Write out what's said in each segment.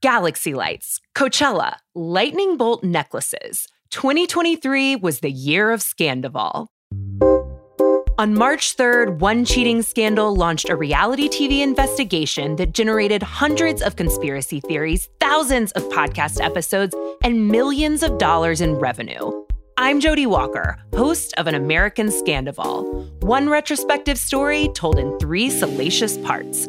galaxy lights, Coachella, lightning bolt necklaces. 2023 was the year of Scandoval. On March 3rd, one cheating scandal launched a reality TV investigation that generated hundreds of conspiracy theories, thousands of podcast episodes, and millions of dollars in revenue. I'm Jodi Walker, host of An American Scandoval, one retrospective story told in three salacious parts.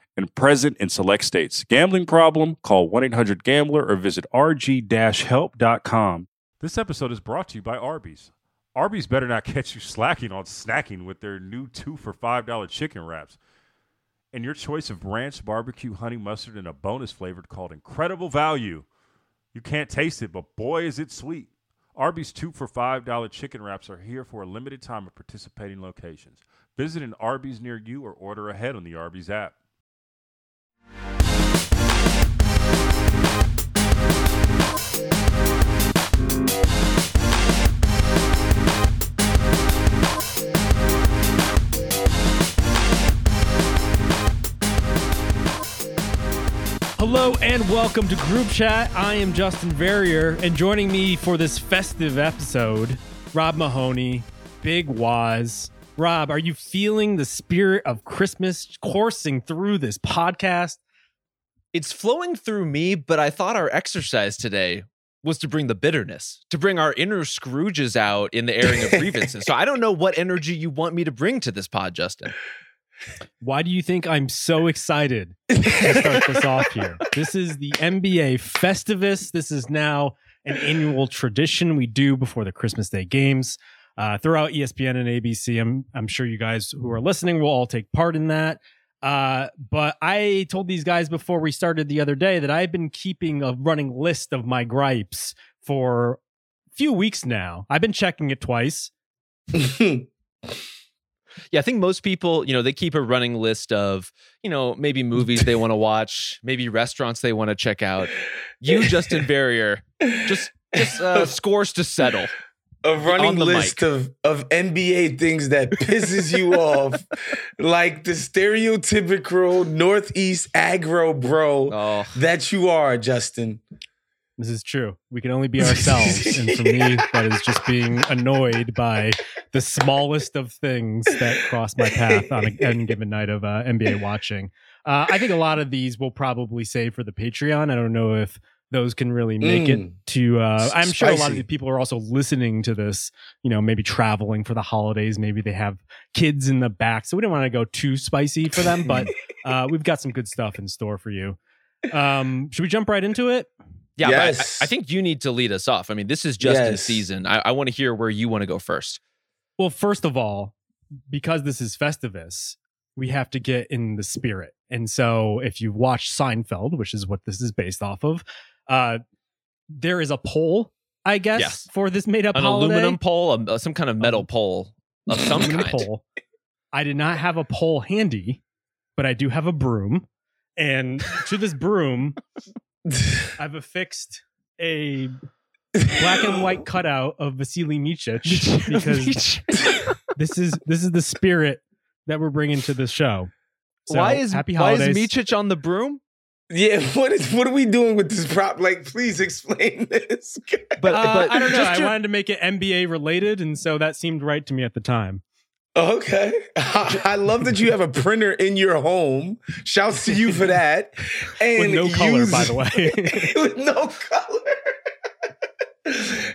and present in select states. Gambling problem? Call 1-800-GAMBLER or visit rg-help.com. This episode is brought to you by Arby's. Arby's better not catch you slacking on snacking with their new 2 for $5 chicken wraps. And your choice of ranch, barbecue, honey mustard, and a bonus flavored called Incredible Value. You can't taste it, but boy is it sweet. Arby's 2 for $5 chicken wraps are here for a limited time at participating locations. Visit an Arby's near you or order ahead on the Arby's app. Hello and welcome to Group Chat. I am Justin Verrier, and joining me for this festive episode, Rob Mahoney, Big Wos, Rob, are you feeling the spirit of Christmas coursing through this podcast? It's flowing through me, but I thought our exercise today was to bring the bitterness, to bring our inner Scrooges out in the airing of grievances. so I don't know what energy you want me to bring to this pod, Justin. Why do you think I'm so excited to start this off here? This is the NBA Festivus. This is now an annual tradition we do before the Christmas Day games uh, throughout ESPN and ABC. I'm I'm sure you guys who are listening will all take part in that. Uh, but I told these guys before we started the other day that I've been keeping a running list of my gripes for a few weeks now. I've been checking it twice. yeah, I think most people, you know, they keep a running list of, you know, maybe movies they want to watch, maybe restaurants they want to check out. You, Justin Verrier, just just uh, scores to settle a running list of of NBA things that pisses you off, like the stereotypical Northeast aggro bro oh. that you are, Justin. This is true. We can only be ourselves, and for me, that is just being annoyed by the smallest of things that cross my path on a, any given night of uh, NBA watching. Uh, I think a lot of these will probably save for the Patreon. I don't know if those can really make mm. it to uh, i'm sure a lot of the people are also listening to this you know maybe traveling for the holidays. Maybe they have kids in the back so we don't want to go too spicy for them but uh, we've got some good stuff in store for you. Um, should we jump right into it? Yeah yes. I, I, think you need to lead us off. I mean this is just yes. season. I, I want to hear where you want to go first. Well first of all because this is festivus we have to get in the spirit. And so if you watch seinfeld which is what this is based off of uh, there is a pole, I guess, yes. for this made up an holiday. aluminum pole, um, uh, some kind of metal um, pole of some kind. Pole. I did not have a pole handy, but I do have a broom, and to this broom, I've affixed a black and white cutout of Vasily Micic because this is this is the spirit that we're bringing to the show. So, why is happy holidays. why is Micic on the broom? Yeah, what is what are we doing with this prop? Like, please explain this. but, uh, but I don't know. I wanted to make it NBA related, and so that seemed right to me at the time. Okay, I love that you have a printer in your home. Shouts to you for that. And with no color, by the way, with no color.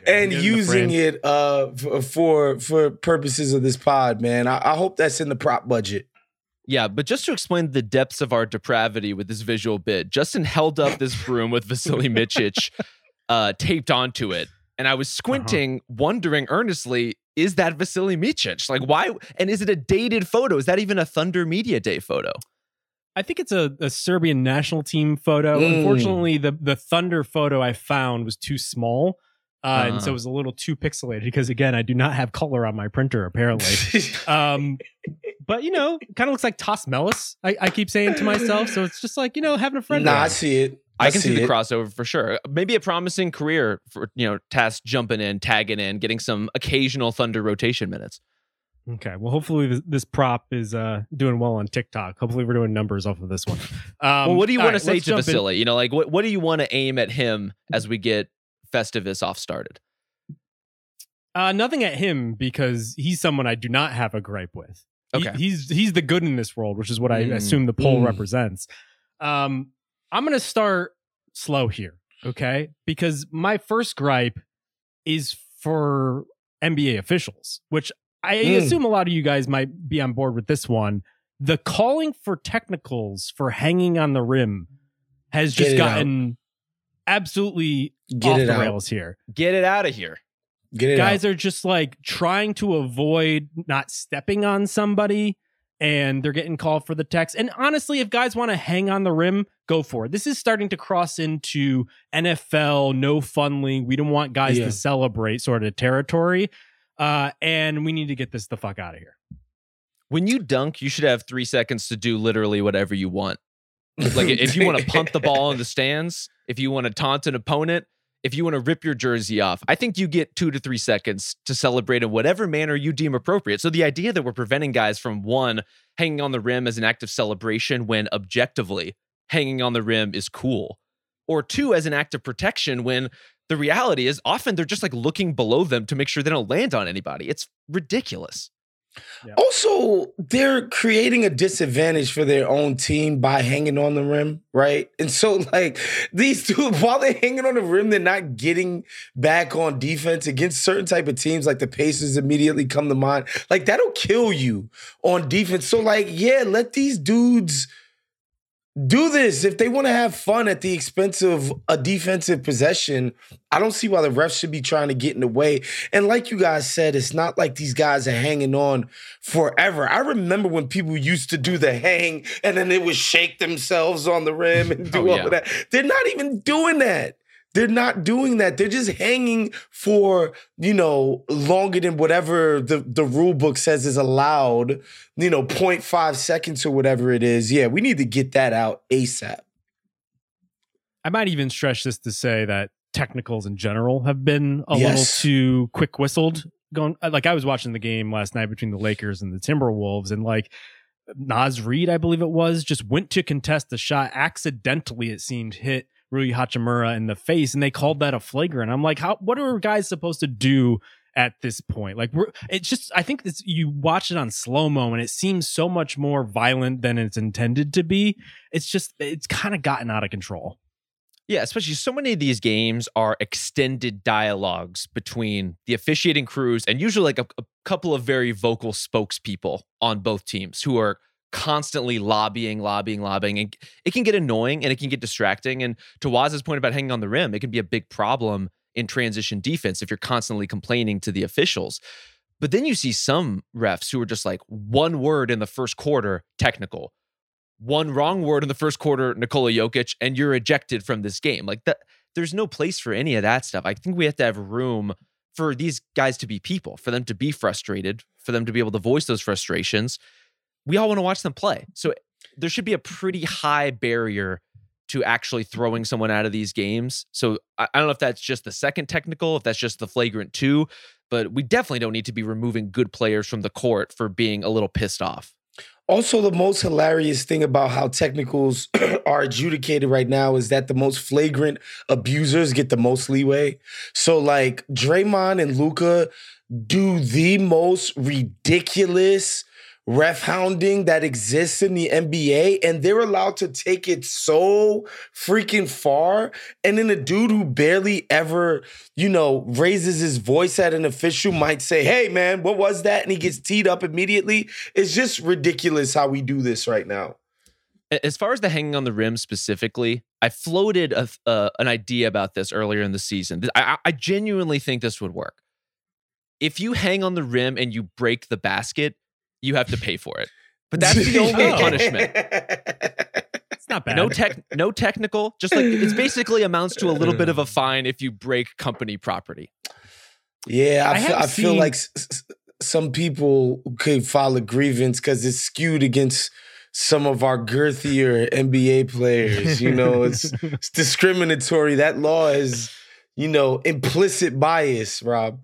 and using it uh, for for purposes of this pod, man. I, I hope that's in the prop budget. Yeah, but just to explain the depths of our depravity with this visual bit, Justin held up this broom with Vasily Micic uh, taped onto it. And I was uh-huh. squinting, uh-huh. wondering earnestly, is that Vasily Micic? Like, why? And is it a dated photo? Is that even a Thunder Media Day photo? I think it's a, a Serbian national team photo. Mm. Unfortunately, the, the Thunder photo I found was too small. Uh, uh-huh. And so uh-huh. it was a little too pixelated because, again, I do not have color on my printer, apparently. um, but, you know, kind of looks like Tas Melas, I, I, keep saying to myself. So it's just like, you know, having a friend. Nah, around. I see it. I, I can see, see the crossover for sure. Maybe a promising career for, you know, Tas jumping in, tagging in, getting some occasional Thunder rotation minutes. Okay. Well, hopefully this, this prop is uh, doing well on TikTok. Hopefully we're doing numbers off of this one. Um, well, what do you want right, to say to Vasily? In. You know, like what, what do you want to aim at him as we get Festivus off started? Uh, nothing at him because he's someone I do not have a gripe with. Okay. He, he's he's the good in this world, which is what I mm. assume the pole mm. represents. Um, I'm gonna start slow here, okay? Because my first gripe is for NBA officials, which I mm. assume a lot of you guys might be on board with this one. The calling for technicals for hanging on the rim has just gotten out. Absolutely Get off the out. rails here. Get it out of here. Get it guys out. are just like trying to avoid not stepping on somebody and they're getting called for the text. And honestly, if guys want to hang on the rim, go for it. This is starting to cross into NFL, no fun league. We don't want guys yeah. to celebrate sort of territory. Uh, and we need to get this the fuck out of here. When you dunk, you should have three seconds to do literally whatever you want. Like if you want to punt the ball in the stands, if you want to taunt an opponent, if you want to rip your jersey off, I think you get two to three seconds to celebrate in whatever manner you deem appropriate. So the idea that we're preventing guys from one, hanging on the rim as an act of celebration when objectively hanging on the rim is cool, or two, as an act of protection when the reality is often they're just like looking below them to make sure they don't land on anybody. It's ridiculous. Yeah. Also, they're creating a disadvantage for their own team by hanging on the rim, right? And so, like these two, while they're hanging on the rim, they're not getting back on defense against certain type of teams. Like the Pacers immediately come to mind. Like that'll kill you on defense. So, like, yeah, let these dudes do this if they want to have fun at the expense of a defensive possession. I don't see why the refs should be trying to get in the way. And like you guys said, it's not like these guys are hanging on forever. I remember when people used to do the hang and then they would shake themselves on the rim and oh, do oh, all yeah. of that. They're not even doing that. They're not doing that. They're just hanging for, you know, longer than whatever the, the rule book says is allowed, you know, 0.5 seconds or whatever it is. Yeah, we need to get that out ASAP. I might even stretch this to say that technicals in general have been a yes. little too quick whistled. Going uh, like I was watching the game last night between the Lakers and the Timberwolves, and like Naz Reid, I believe it was, just went to contest the shot accidentally. It seemed hit Rui Hachimura in the face, and they called that a flagrant. I'm like, how? What are guys supposed to do at this point? Like, we're it's just I think this you watch it on slow mo, and it seems so much more violent than it's intended to be. It's just it's kind of gotten out of control. Yeah, especially so many of these games are extended dialogues between the officiating crews and usually like a, a couple of very vocal spokespeople on both teams who are constantly lobbying, lobbying, lobbying. And it can get annoying and it can get distracting. And to Wos's point about hanging on the rim, it can be a big problem in transition defense if you're constantly complaining to the officials. But then you see some refs who are just like one word in the first quarter, technical. One wrong word in the first quarter, Nikola Jokic, and you're ejected from this game. Like that, there's no place for any of that stuff. I think we have to have room for these guys to be people, for them to be frustrated, for them to be able to voice those frustrations we all want to watch them play. So there should be a pretty high barrier to actually throwing someone out of these games. So I, I don't know if that's just the second technical, if that's just the flagrant two, but we definitely don't need to be removing good players from the court for being a little pissed off. Also, the most hilarious thing about how technicals are adjudicated right now is that the most flagrant abusers get the most leeway. So, like Draymond and Luka do the most ridiculous ref hounding that exists in the NBA, and they're allowed to take it so freaking far. And then a dude who barely ever, you know, raises his voice at an official might say, Hey, man, what was that? And he gets teed up immediately. It's just ridiculous how we do this right now. As far as the hanging on the rim specifically, I floated a, uh, an idea about this earlier in the season. I, I genuinely think this would work. If you hang on the rim and you break the basket, you have to pay for it. But that's the only oh. punishment. It's not bad. No tech, no technical. Just like it's basically amounts to a little bit of a fine if you break company property. Yeah, I, I, feel, like s- s- some people could file a grievance because it's skewed against some of our girthier NBA players. You know, it's, it's discriminatory. That law is, you know, implicit bias, Rob.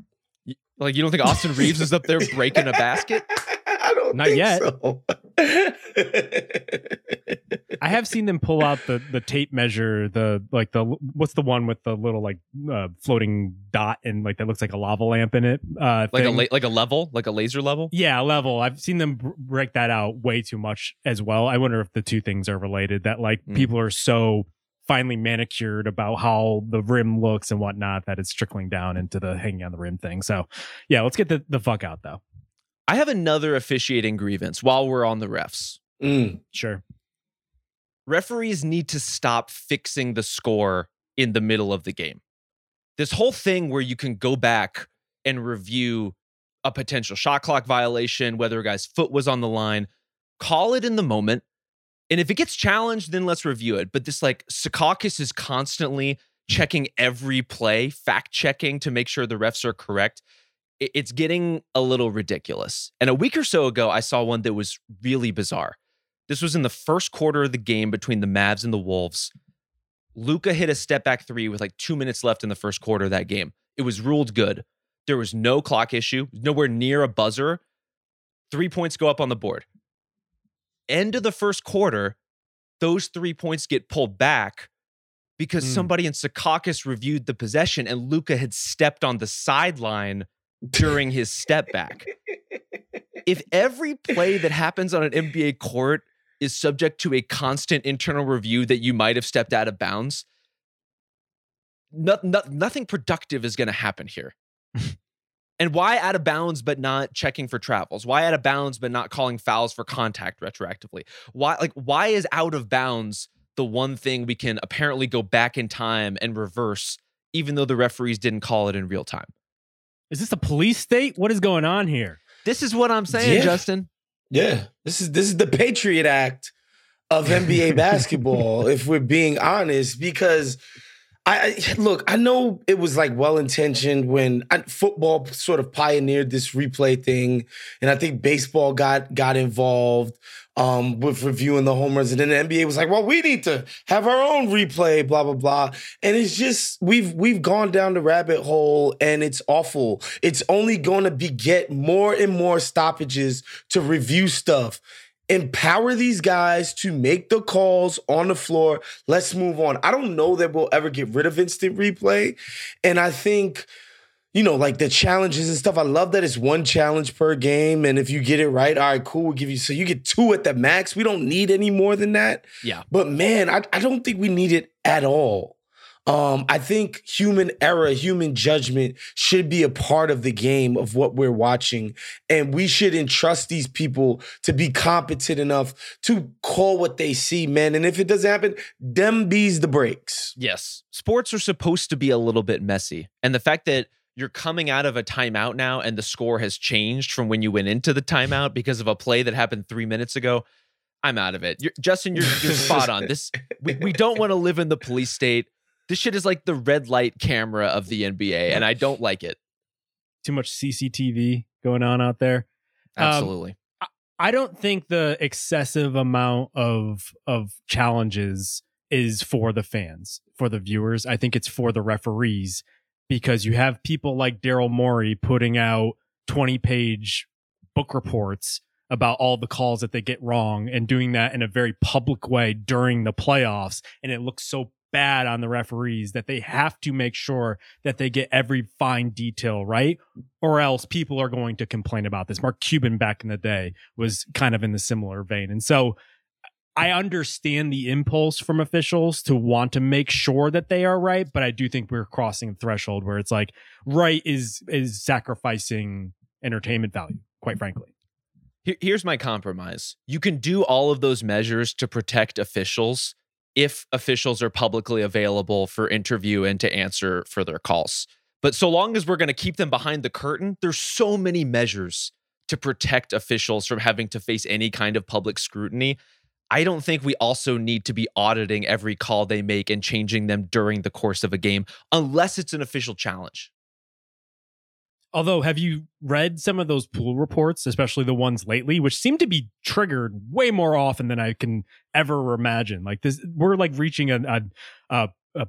Like you don't think Austin Reaves is up there breaking a basket? I don't Not yet. So. I have seen them pull out the the tape measure, the like the what's the one with the little like uh, floating dot and like that looks like a lava lamp in it, uh, like thing. a la- like a level, like a laser level. Yeah, level. I've seen them break that out way too much as well. I wonder if the two things are related. That like mm. people are so finely manicured about how the rim looks and whatnot that it's trickling down into the hanging on the rim thing. So yeah, let's get the the fuck out though. I have another officiating grievance while we're on the refs. Mm. Sure. Referees need to stop fixing the score in the middle of the game. This whole thing where you can go back and review a potential shot clock violation, whether a guy's foot was on the line, call it in the moment. And if it gets challenged, then let's review it. But this like Secaucus is constantly checking every play, fact checking to make sure the refs are correct it's getting a little ridiculous. And a week or so ago, I saw one that was really bizarre. This was in the first quarter of the game between the Mavs and the Wolves. Luka hit a step back three with like two minutes left in the first quarter of that game. It was ruled good. There was no clock issue, nowhere near a buzzer. Three points go up on the board. End of the first quarter, those three points get pulled back because mm. somebody in Secaucus reviewed the possession and Luka had stepped on the sideline during his step back. if every play that happens on an NBA court is subject to a constant internal review that you might have stepped out of bounds, no, no, nothing productive is going to happen here. and why out of bounds but not checking for travels? Why out of bounds but not calling fouls for contact retroactively? Why like why is out of bounds the one thing we can apparently go back in time and reverse even though the referees didn't call it in real time? Is this a police state? What is going on here? This is what I'm saying, yeah. Justin. Yeah. This is this is the Patriot Act of NBA basketball, if we're being honest, because I, I, look, I know it was like well intentioned when I, football sort of pioneered this replay thing, and I think baseball got got involved um, with reviewing the home runs. And then the NBA was like, well, we need to have our own replay, blah, blah, blah. And it's just we've we've gone down the rabbit hole and it's awful. It's only gonna beget more and more stoppages to review stuff. Empower these guys to make the calls on the floor. Let's move on. I don't know that we'll ever get rid of instant replay. And I think you know, like the challenges and stuff. I love that it's one challenge per game. And if you get it right, all right, cool, we'll give you so you get two at the max. We don't need any more than that. Yeah. But man, I, I don't think we need it at all. Um, I think human error, human judgment should be a part of the game of what we're watching. And we should entrust these people to be competent enough to call what they see, man. And if it doesn't happen, them bees the breaks. Yes. Sports are supposed to be a little bit messy. And the fact that you're coming out of a timeout now and the score has changed from when you went into the timeout because of a play that happened three minutes ago. I'm out of it. You're, Justin, you're, you're spot on. This we, we don't want to live in the police state. This shit is like the red light camera of the NBA, and I don't like it. Too much CCTV going on out there. Um, Absolutely. Um, I don't think the excessive amount of of challenges is for the fans, for the viewers. I think it's for the referees because you have people like Daryl Morey putting out 20 page book reports about all the calls that they get wrong and doing that in a very public way during the playoffs. And it looks so bad on the referees that they have to make sure that they get every fine detail right, or else people are going to complain about this. Mark Cuban back in the day was kind of in the similar vein. And so I understand the impulse from officials to want to make sure that they are right, but I do think we're crossing a threshold where it's like right is is sacrificing entertainment value, quite frankly. Here's my compromise. You can do all of those measures to protect officials if officials are publicly available for interview and to answer for their calls. But so long as we're going to keep them behind the curtain, there's so many measures to protect officials from having to face any kind of public scrutiny I don't think we also need to be auditing every call they make and changing them during the course of a game unless it's an official challenge. Although, have you read some of those pool reports, especially the ones lately, which seem to be triggered way more often than I can ever imagine? Like this, we're like reaching a a, a,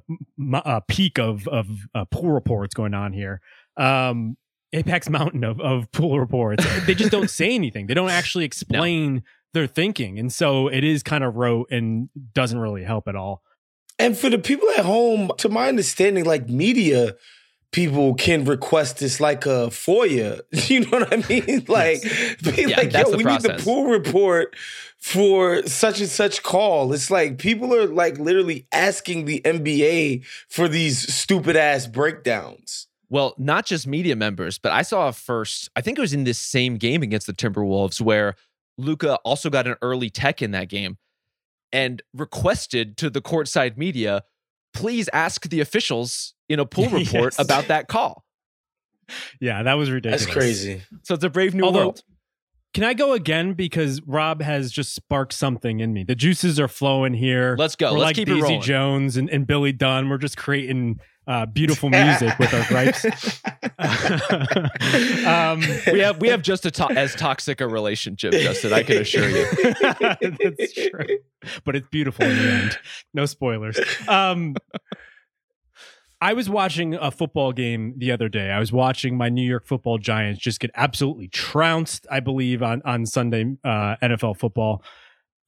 a, peak of of uh, pool reports going on here. Um, Apex Mountain of, of pool reports. they just don't say anything. They don't actually explain no they're thinking. And so it is kind of rote and doesn't really help at all. And for the people at home, to my understanding, like media people can request this like a FOIA. You know what I mean? Like, yes. be yeah, like, yo, we process. need the pool report for such and such call. It's like people are like literally asking the NBA for these stupid ass breakdowns. Well, not just media members, but I saw a first, I think it was in this same game against the Timberwolves where Luka also got an early tech in that game and requested to the courtside media, please ask the officials in a pool report yes. about that call. Yeah, that was ridiculous. That's crazy. So it's a brave new Although, world. Can I go again because Rob has just sparked something in me. The juices are flowing here. Let's go. We're Let's like keep Daisy it rolling. Jones and, and Billy Dunne. We're just creating uh, beautiful music with our gripes. um, we have we have just a to- as toxic a relationship, Justin. I can assure you. That's true, but it's beautiful in the end. No spoilers. Um, I was watching a football game the other day. I was watching my New York Football Giants just get absolutely trounced. I believe on on Sunday uh, NFL football,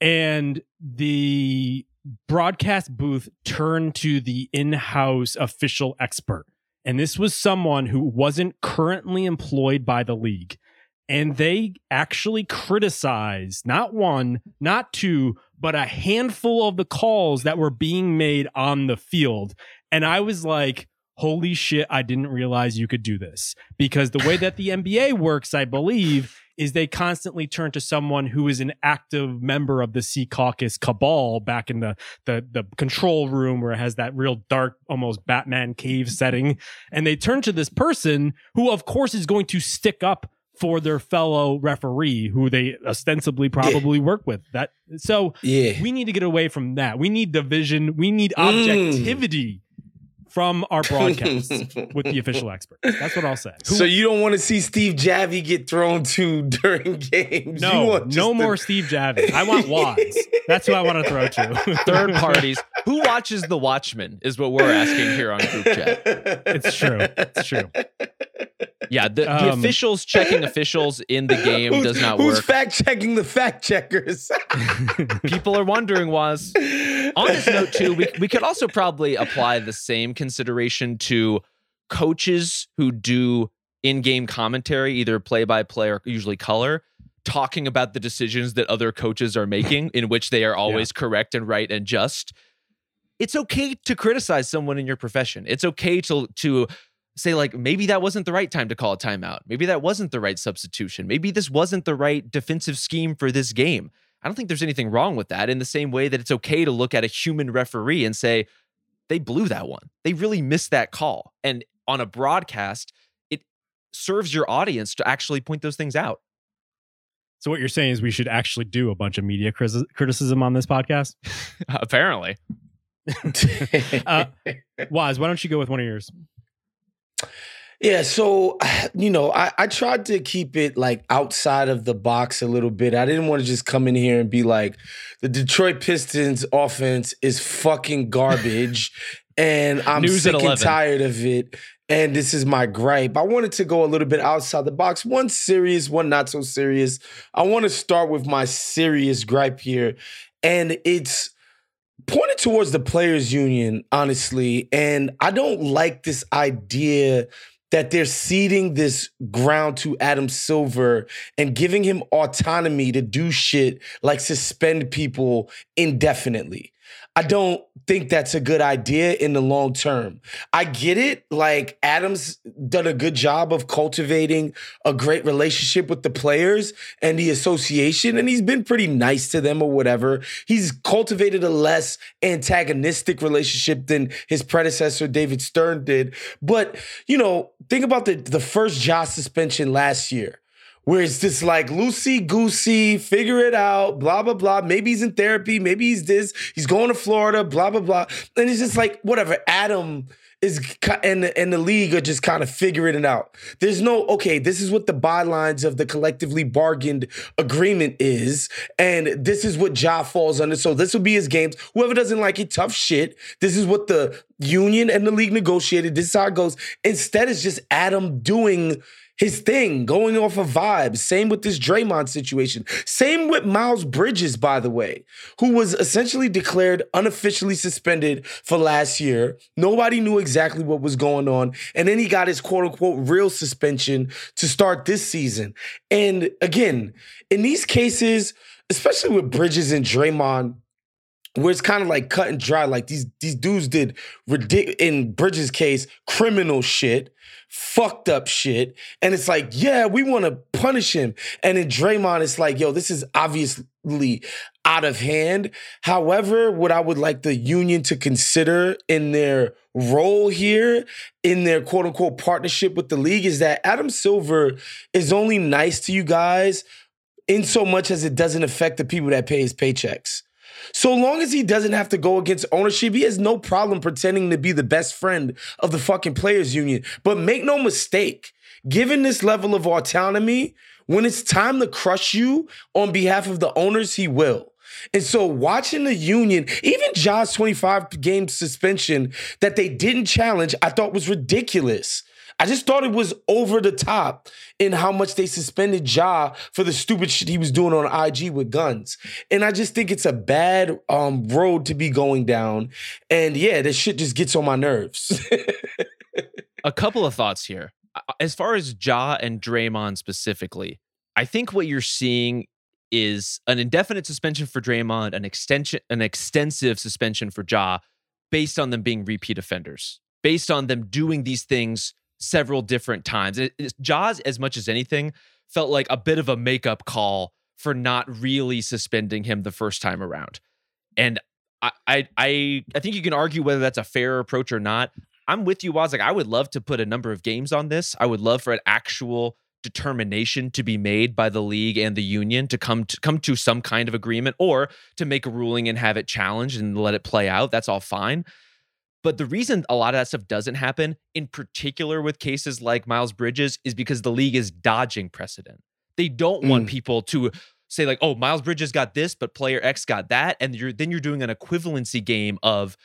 and the broadcast booth turned to the in-house official expert. And this was someone who wasn't currently employed by the league. And they actually criticized not one, not two, but a handful of the calls that were being made on the field. And I was like, holy shit, I didn't realize you could do this. Because the way that the NBA works, I believe, is they constantly turn to someone who is an active member of the Secaucus cabal back in the, the the control room where it has that real dark, almost Batman cave setting, and they turn to this person who, of course, is going to stick up for their fellow referee who they ostensibly probably yeah. work with. That so yeah. we need to get away from that. We need division. We need mm. objectivity. mm from our broadcasts with the official experts. That's what I'll say. So you don't want to see Steve Javie get thrown to during games? No, no more Steve Javie. I want Wos. That's who I want to throw to. Third parties. Who watches The Watchmen is what we're asking here on group chat. It's true. It's true. Yeah, the, um, the officials checking officials in the game does not who's work. Who's fact checking the fact checkers? People are wondering, was on this note too. We we could also probably apply the same consideration to coaches who do in-game commentary, either play-by-play or usually color, talking about the decisions that other coaches are making, in which they are always yeah. correct and right and just. It's okay to criticize someone in your profession. It's okay to to say like maybe that wasn't the right time to call a timeout. Maybe that wasn't the right substitution. Maybe this wasn't the right defensive scheme for this game. I don't think there's anything wrong with that in the same way that it's okay to look at a human referee and say they blew that one. They really missed that call. And on a broadcast, it serves your audience to actually point those things out. So what you're saying is we should actually do a bunch of media criticism on this podcast? Apparently. uh, Wos, why don't you go with one of yours? Yeah, so you know, I, I tried to keep it like outside of the box a little bit. I didn't want to just come in here and be like, the Detroit Pistons offense is fucking garbage, and I'm News sick and tired of it. And this is my gripe. I wanted to go a little bit outside the box. One serious, one not so serious. I want to start with my serious gripe here, and it's pointed towards the players union, honestly, and I don't like this idea that they're ceding this ground to Adam Silver and giving him autonomy to do shit like suspend people indefinitely. I don't think that's a good idea in the long term. I get it. Like Adams done a good job of cultivating a great relationship with the players and the association, and he's been pretty nice to them or whatever. He's cultivated a less antagonistic relationship than his predecessor, David Stern, did. But, you know, think about the, the first Ja's suspension last year where it's just like loosey goosey, figure it out, blah, blah, blah. Maybe he's in therapy, maybe he's this, he's going to Florida, blah, blah, blah. And it's just like, whatever. Adam is and the, and the league are just kind of figuring it out. There's no okay. This is what the bylines of the collectively bargained agreement is, and this is what Ja falls under. So this will be his games. Whoever doesn't like it, tough shit. This is what the union and the league negotiated. This is how it goes. Instead, it's just Adam doing his thing, going off of vibes. Same with this Draymond situation. Same with Miles Bridges, by the way, who was essentially declared unofficially suspended for last year. Nobody knew exactly what was going on. And then he got his quote unquote real suspension to start this season. And again, in these cases, especially with Bridges and Draymond, where it's kind of like cut and dry. Like these these dudes did ridiculous in Bridges' case, criminal shit, fucked up shit, and it's like, yeah, we want to punish him. And in Draymond, it's like, yo, this is obviously out of hand. However, what I would like the union to consider in their role here, in their quote unquote partnership with the league, is that Adam Silver is only nice to you guys in so much as it doesn't affect the people that pay his paychecks. So long as he doesn't have to go against ownership, he has no problem pretending to be the best friend of the fucking players union. But make no mistake, given this level of autonomy, when it's time to crush you on behalf of the owners, he will. And so watching the union, even Ja's 25 game suspension that they didn't challenge, I thought was ridiculous. I just thought it was over the top in how much they suspended Ja for the stupid shit he was doing on IG with guns. And I just think it's a bad um, road to be going down. And yeah, this shit just gets on my nerves. a couple of thoughts here. As far as Ja and Draymond specifically, I think what you're seeing is an indefinite suspension for Draymond, an extension, an extensive suspension for Ja, based on them being repeat offenders, based on them doing these things several different times. It, Ja's, as much as anything, felt like a bit of a makeup call for not really suspending him the first time around. And I, I, I, I think you can argue whether that's a fair approach or not. I'm with you, Wos. Like, I would love to put a number of games on this. I would love for an actual determination to be made by the league and the union to come to come to some kind of agreement or to make a ruling and have it challenged and let it play out. That's all fine. But the reason a lot of that stuff doesn't happen, in particular with cases like Miles Bridges, is because the league is dodging precedent. They don't mm. want people to say like, "Oh, Miles Bridges got this, but player X got that," and you're then you're doing an equivalency game of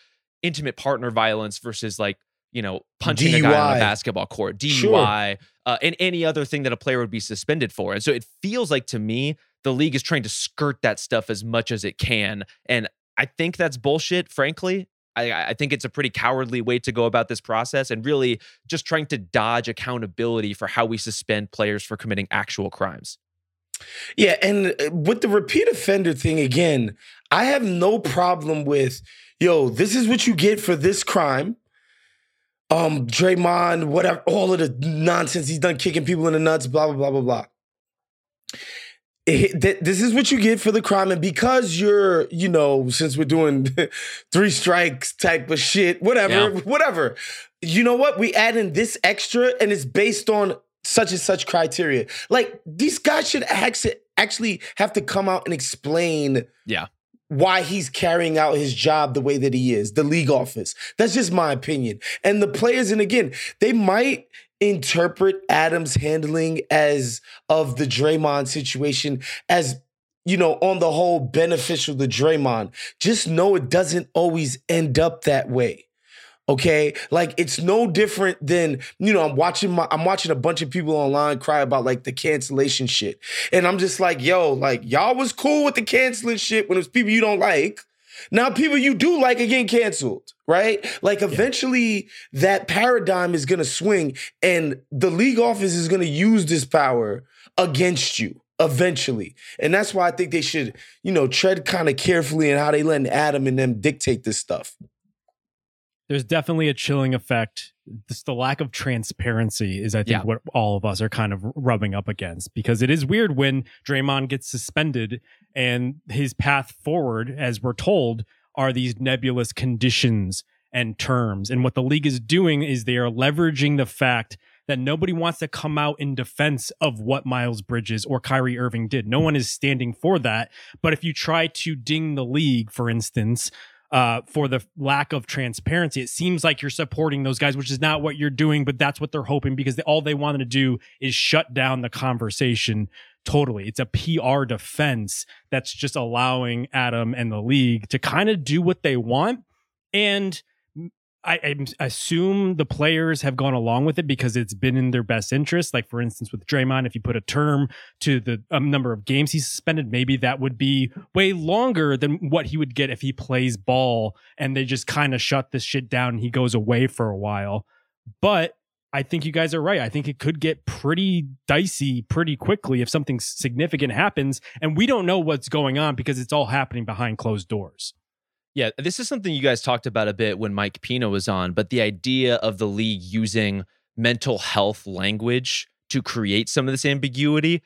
intimate partner violence versus like you know punching DUI. a guy on a basketball court, DUI, sure. uh, and any other thing that a player would be suspended for. And so it feels like to me the league is trying to skirt that stuff as much as it can, and I think that's bullshit, frankly. I, I, think it's a pretty cowardly way to go about this process and really just trying to dodge accountability for how we suspend players for committing actual crimes. Yeah, and uh, with the repeat offender thing again, I have no problem with, yo, this is what you get for this crime. Um, Draymond, whatever, all of the nonsense he's done, kicking people in the nuts, blah blah blah blah blah it, this is what you get for the crime. And because you're, you know, since we're doing three strikes type of shit, whatever, yeah. whatever, you know what? We add in this extra and it's based on such and such criteria. Like these guys should actually actually have to come out and explain yeah why he's carrying out his job the way that he is, the league office. That's just my opinion. And the players, and again, they might interpret Adams' handling as of the Draymond situation as you know, on the whole, beneficial to Draymond. Just know it doesn't always end up that way. Okay, like it's no different than you know. I'm watching my, I'm watching a bunch of people online cry about like the cancellation shit, and I'm just like, yo, like y'all was cool with the canceling shit when it was people you don't like, Now, people you do like are getting canceled, right? Like eventually yeah. that paradigm is gonna swing and the league office is gonna use this power against you eventually. And that's why I think they should, you know, tread kind of carefully in how they let Adam and them dictate this stuff. There's definitely a chilling effect. This, the lack of transparency is, I think, yeah. what all of us are kind of rubbing up against because it is weird when Draymond gets suspended and his path forward, as we're told, are these nebulous conditions and terms. And what the league is doing is they are leveraging the fact that nobody wants to come out in defense of what Miles Bridges or Kyrie Irving did. No one is standing for that. But if you try to ding the league, for instance, uh, for the lack of transparency, it seems like you're supporting those guys, which is not what you're doing, but that's what they're hoping because they, all they wanted to do is shut down the conversation totally. It's a PR defense that's just allowing Adam and the league to kind of do what they want. And I, assume the players have gone along with it because it's been in their best interest. Like for instance, with Draymond, if you put a term to the um, number of games he's suspended, maybe that would be way longer than what he would get if he plays ball and they just kind of shut this shit down and he goes away for a while. But I think you guys are right. I think it could get pretty dicey pretty quickly if something significant happens, and we don't know what's going on because it's all happening behind closed doors. Yeah, this is something you guys talked about a bit when Mike Pino was on, but the idea of the league using mental health language to create some of this ambiguity,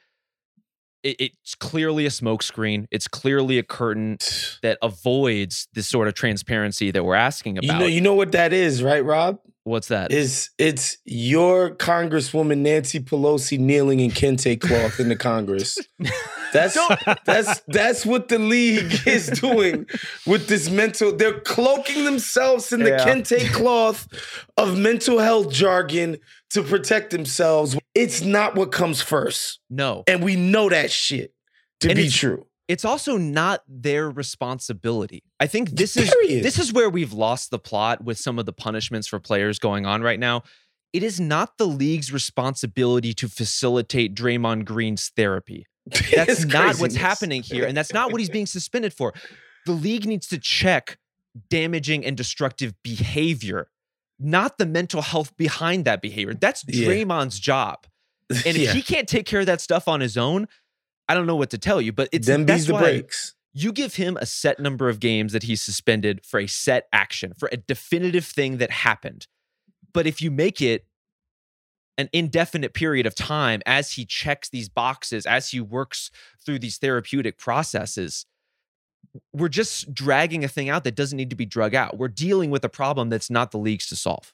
it, it's clearly a smokescreen. It's clearly a curtain that avoids this sort of transparency that we're asking about. You know, you know what that is, right, Rob? What's that? Is it's your Congresswoman Nancy Pelosi kneeling in kente cloth in the Congress. That's that's that's what the league is doing with this mental. They're cloaking themselves in the yeah. kente cloth of mental health jargon to protect themselves. It's not what comes first. No, and we know that shit to and be true it's also not their responsibility. I think this is Period. this is where we've lost the plot with some of the punishments for players going on right now. It is not the league's responsibility to facilitate Draymond Green's therapy. That's not what's happening here, and that's not what he's being suspended for. The league needs to check damaging and destructive behavior, not the mental health behind that behavior. That's Draymond's yeah. job. And if yeah. he can't take care of that stuff on his own, I don't know what to tell you, but it's them bees the breaks. You give him a set number of games that he's suspended for a set action, for a definitive thing that happened. But if you make it an indefinite period of time as he checks these boxes, as he works through these therapeutic processes, we're just dragging a thing out that doesn't need to be drug out. We're dealing with a problem that's not the league's to solve.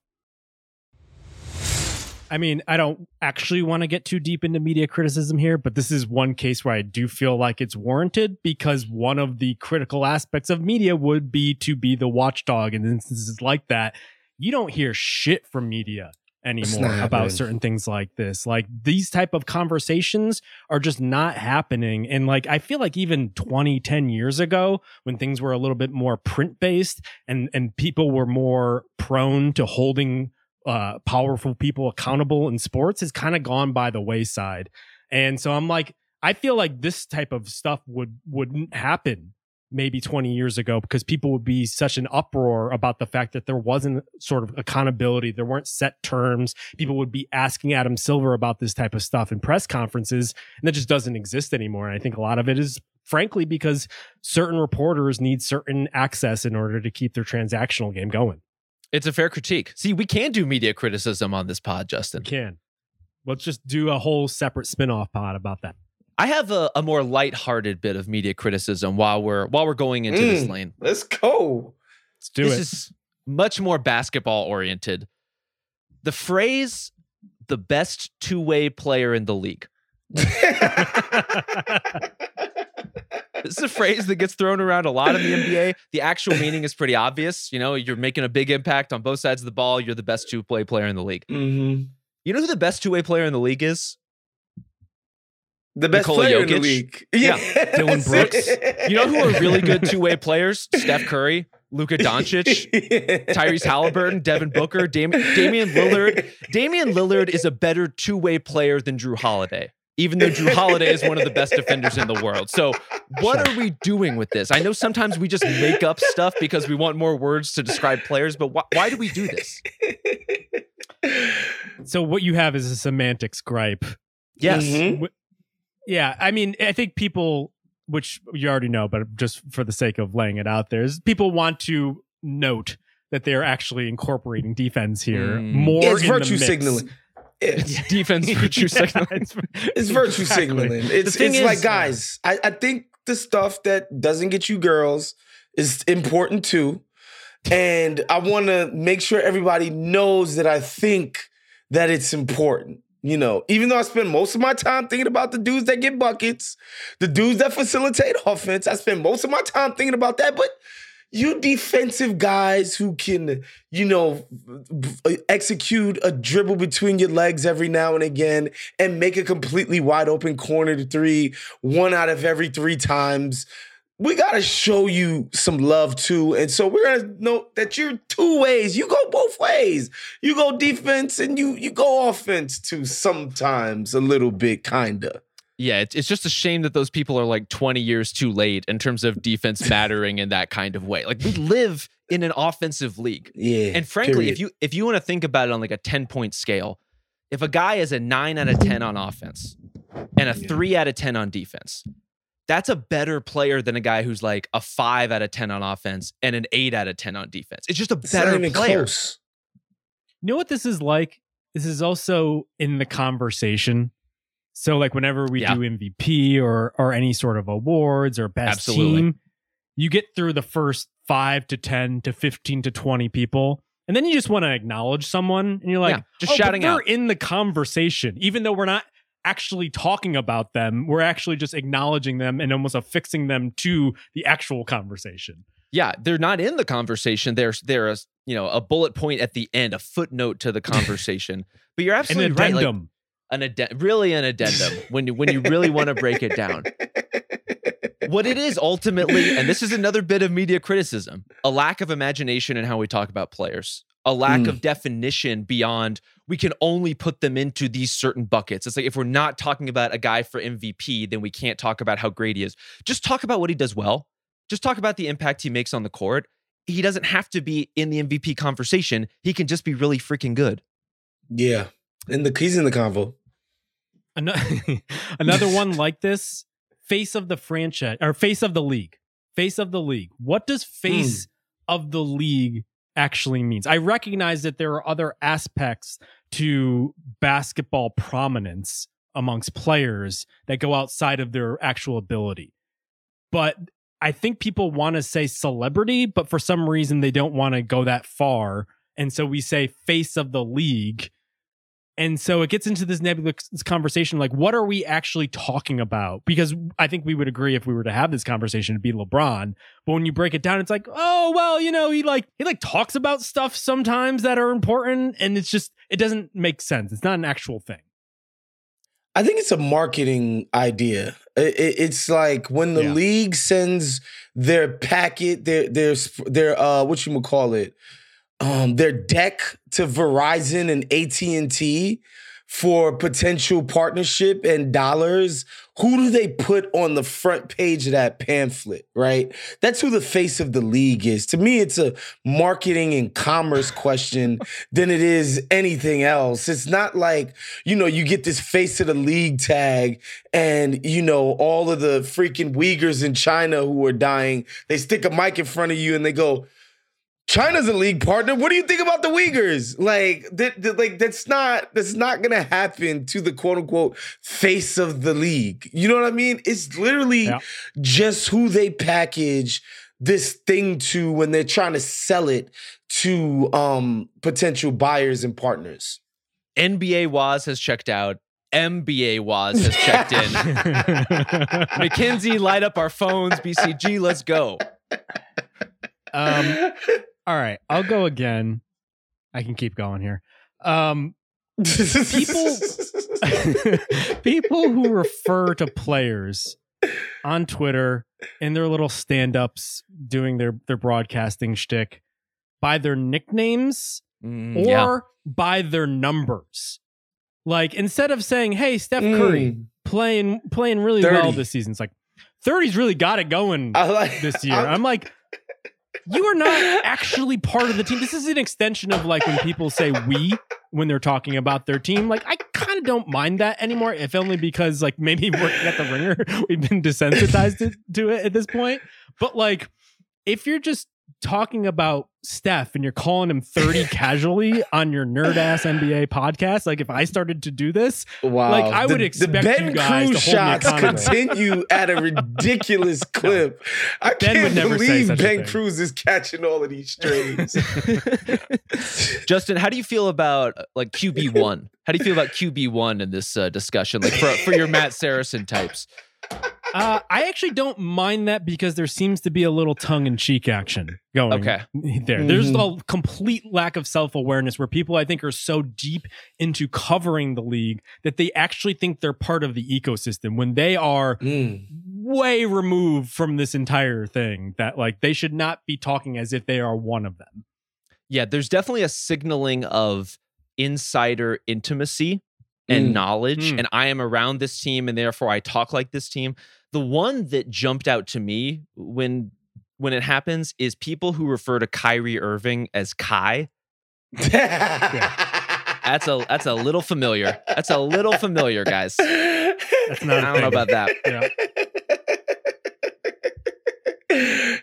I mean, I don't actually want to get too deep into media criticism here, but this is one case where I do feel like it's warranted because one of the critical aspects of media would be to be the watchdog in instances like that. You don't hear shit from media anymore about certain things like this. Like these type of conversations are just not happening. And like I feel like even 20, 10 years ago, when things were a little bit more print based and and people were more prone to holding uh, powerful people accountable in sports has kind of gone by the wayside. And so I'm like, I feel like this type of stuff would wouldn't happen maybe 20 years ago because people would be such an uproar about the fact that there wasn't sort of accountability there weren't set terms people would be asking adam silver about this type of stuff in press conferences and that just doesn't exist anymore and i think a lot of it is frankly because certain reporters need certain access in order to keep their transactional game going it's a fair critique. See, we can do media criticism on this pod, Justin. We can. Let's just do a whole separate spin-off pod about that. I have a, a more light-hearted bit of media criticism while we're while we're going into mm, this lane. Let's go. Let's do this it. This is much more basketball oriented. The phrase the best two-way player in the league. this is a phrase that gets thrown around a lot in the NBA. The actual meaning is pretty obvious. You know, you're making a big impact on both sides of the ball. You're the best two way player in the league. Mm-hmm. You know who the best two way player in the league is? The best Nikola player Jokic. in the league. Yeah. yeah. Dillon Brooks. You know who are really good two way players? Steph Curry, Luka Doncic, Tyrese Halliburton, Devin Booker, Dam- Damian Lillard. Damian Lillard is a better two way player than Jrue Holiday even though Jrue Holiday is one of the best defenders in the world. So, what are we doing with this? I know sometimes we just make up stuff because we want more words to describe players, but wh- why do we do this? So, what you have is a semantics gripe. Yes. Mm-hmm. Yeah. I mean, I think people, which you already know, but just for the sake of laying it out there, is people want to note that they're actually incorporating defense here mm. more. It's virtue signaling. It's defense virtue signaling. it's, it's virtue exactly. signaling. It's it's is, like guys, I, I think the stuff that doesn't get you girls is important too. And I want to make sure everybody knows that I think that it's important. You know, even though I spend most of my time thinking about the dudes that get buckets, the dudes that facilitate offense, I spend most of my time thinking about that. But you defensive guys who can, you know, execute a dribble between your legs every now and again and make a completely wide open corner to three one out of every three times. We got to show you some love too. And so we're going to note that you're two ways. You go both ways. You go defense and you you go offense too sometimes a little bit kind of yeah, it's, it's just a shame that those people are like 20 years too late in terms of defense mattering in that kind of way. Like we live in an offensive league. Yeah. And frankly, period. if you if you want to think about it on like a 10 point scale, if a guy is a 9 out of 10 on offense and a 3 out of 10 on defense, that's a better player than a guy who's like a 5 out of 10 on offense and an 8 out of 10 on defense. It's just a better player. Close. You know what this is like? This is also in the conversation so like whenever we yeah. do MVP or or any sort of awards or best Absolutely. team, you get through the first 5 to 10 to 15 to 20 people and then you just want to acknowledge someone and you're like yeah, just oh, shouting they're out in the conversation. Even though we're not actually talking about them we're actually just acknowledging them and almost affixing them to the actual conversation. Yeah they're not in the conversation. They're they're a you know a bullet point at the end a footnote to the conversation. But you're absolutely right like, an addendum, really an addendum when you, when you really want to break it down. What it is ultimately, and this is another bit of media criticism, a lack of imagination in how we talk about players, a lack mm. of definition beyond we can only put them into these certain buckets. It's like if we're not talking about a guy for MVP, then we can't talk about how great he is. Just talk about what he does well. Just talk about the impact he makes on the court. He doesn't have to be in the MVP conversation. He can just be really freaking good. Yeah. In the he's in the convo. Another one like this, face of the franchise or face of the league. Face of the league. What does face mm. of the league actually means? I recognize that there are other aspects to basketball prominence amongst players that go outside of their actual ability. But I think people want to say celebrity, but for some reason they don't want to go that far. And so we say face of the league And so it gets into this nebulous conversation like, what are we actually talking about? Because I think we would agree if we were to have this conversation to be LeBron. But when you break it down, it's like, oh, well, you know, he like, he like talks about stuff sometimes that are important. And it's just, it doesn't make sense. It's not an actual thing. I think it's a marketing idea. It's like when the yeah. league sends their packet, their their their uh what you would call it, um, their deck to Verizon and AT and T for potential partnership and dollars, who do they put on the front page of that pamphlet, right? That's who the face of the league is. To me, it's a marketing and commerce question than it is anything else. It's not like, you know, you get this face of the league tag and, you know, all of the freaking Uyghurs in China who are dying, they stick a mic in front of you and they go, China's a league partner. What do you think about the Uyghurs? Like, that, that, like that's not that's not gonna happen to the quote unquote face of the league. You know what I mean? It's literally yeah. just who they package this thing to when they're trying to sell it to um potential buyers and partners. NBA Wos has checked out. MBA Wos has checked in. McKinsey, light up our phones. BCG, let's go. Um, all right, I'll go again. I can keep going here. Um, people, people who refer to players on Twitter in their little stand-ups doing their their broadcasting shtick by their nicknames mm, or yeah. by their numbers. Like instead of saying, "Hey, Steph Curry mm. playing playing really 30. well this season," it's like 30's really got it going like, this year. I'm, I'm like, you are not actually part of the team. This is an extension of like when people say we when they're talking about their team. Like I kind of don't mind that anymore, if only because like maybe working at the ringer, we've been desensitized to, to it at this point. But like if you're just talking about Steph and you're calling him 30 casually on your nerd ass NBA podcast, like if I started to do this, wow. like I the, would expect the Ben you guys Cruz to hold shots continue at a ridiculous clip. I ben can't believe Ben Cruz is catching all of these strays. Justin, how do you feel about uh, like QB one? How do you feel about QB one in this uh, discussion? Like for for your Matt Saracen types. Uh, I actually don't mind that because there seems to be a little tongue in cheek action going okay. there. Mm-hmm. There's a complete lack of self awareness where people, I think, are so deep into covering the league that they actually think they're part of the ecosystem when they are mm. way removed from this entire thing. That, like, they should not be talking as if they are one of them. Yeah, there's definitely a signaling of insider intimacy and mm. knowledge, mm. and I am around this team, and therefore I talk like this team. The one that jumped out to me when when it happens is people who refer to Kyrie Irving as Kai. That's a that's a little familiar. That's a little familiar, guys. That's not I don't know about that. Yeah.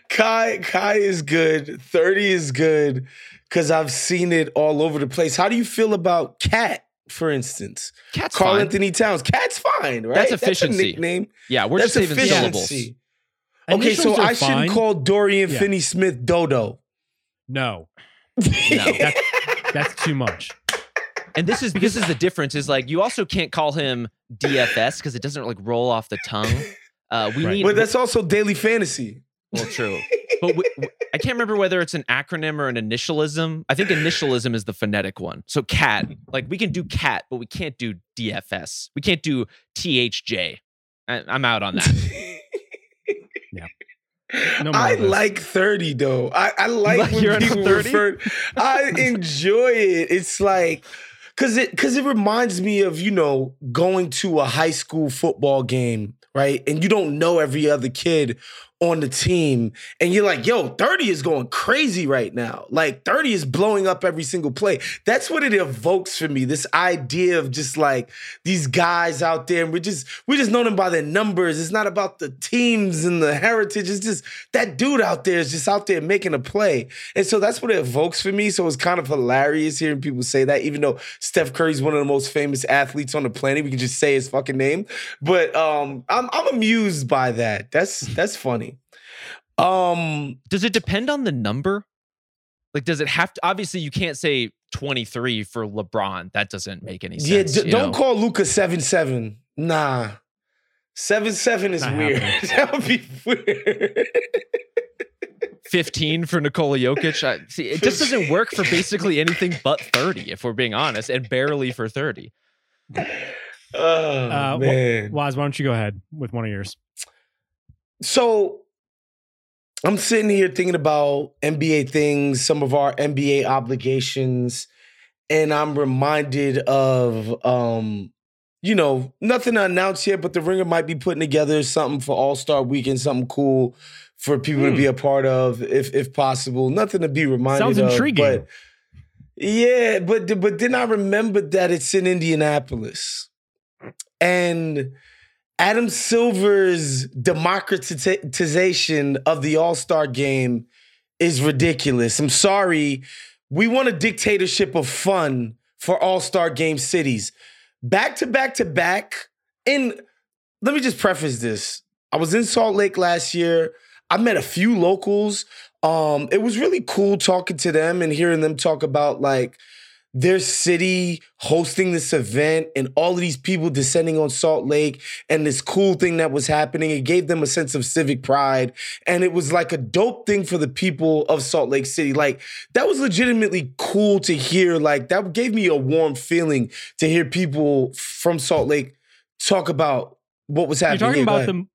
Kai Kai is good. 30 is good because I've seen it all over the place. How do you feel about KAT? For instance. KAT's Karl fine. Anthony Towns. KAT's fine, right? That's efficiency. That's a nickname. Yeah, we're That's just saving syllables. Okay, so I shouldn't call Dorian yeah. Finney Smith Dodo. No. no. That's, that's too much. And this is this is the difference. Is like you also can't call him DFS because it doesn't like roll off the tongue. Uh, we right. need, but that's also daily fantasy. Well, true. But we, I can't remember whether it's an acronym or an initialism. I think initialism is the phonetic one. So KAT, like we can do KAT, but we can't do DFS. We can't do THJ. I, I'm out on that. yeah. No I like 30 though. I, I like, like when people refer. I enjoy it. It's like because it because it reminds me of you know going to a high school football game right? And you don't know every other kid on the team and you're like, yo, 30 is going crazy right now. Like 30 is blowing up every single play. That's what it evokes for me. This idea of just like these guys out there and we just we just know them by their numbers. It's not about the teams and the heritage. It's just that dude out there is just out there making a play. And so that's what it evokes for me. So it's kind of hilarious hearing people say that, even though Steph Curry's one of the most famous athletes on the planet. We can just say his fucking name. But um I'm I'm amused by that. That's that's funny. Um, does it depend on the number? Like, does it have to? Obviously, you can't say 23 for LeBron. That doesn't make any sense. Yeah, d- don't know? call Luka seven seven. Nah, seven seven is Not weird. that would be weird. 15 for Nikola Jokic. I, see, it just doesn't work for basically anything but 30, if we're being honest, and barely for 30. Oh, uh, man. Wos, why don't you go ahead with one of yours? So I'm sitting here thinking about NBA things, some of our NBA obligations, and I'm reminded of um, you know, nothing to announce yet, but the ringer might be putting together something for All-Star weekend, something cool for people to be hmm. a part of, if if possible. Nothing to be reminded Sounds of. intriguing. But yeah, but but then I remember that it's in Indianapolis. And Adam Silver's democratization of the All Star game is ridiculous. I'm sorry. We want a dictatorship of fun for All Star game cities. Back to back to back. And let me just preface this I was in Salt Lake last year. I met a few locals. Um, it was really cool talking to them and hearing them talk about like their city hosting this event and all of these people descending on Salt Lake and this cool thing that was happening. It gave them a sense of civic pride. And it was like a dope thing for the people of Salt Lake City. Like, that was legitimately cool to hear. Like, that gave me a warm feeling to hear people from Salt Lake talk about what was happening. You're talking about them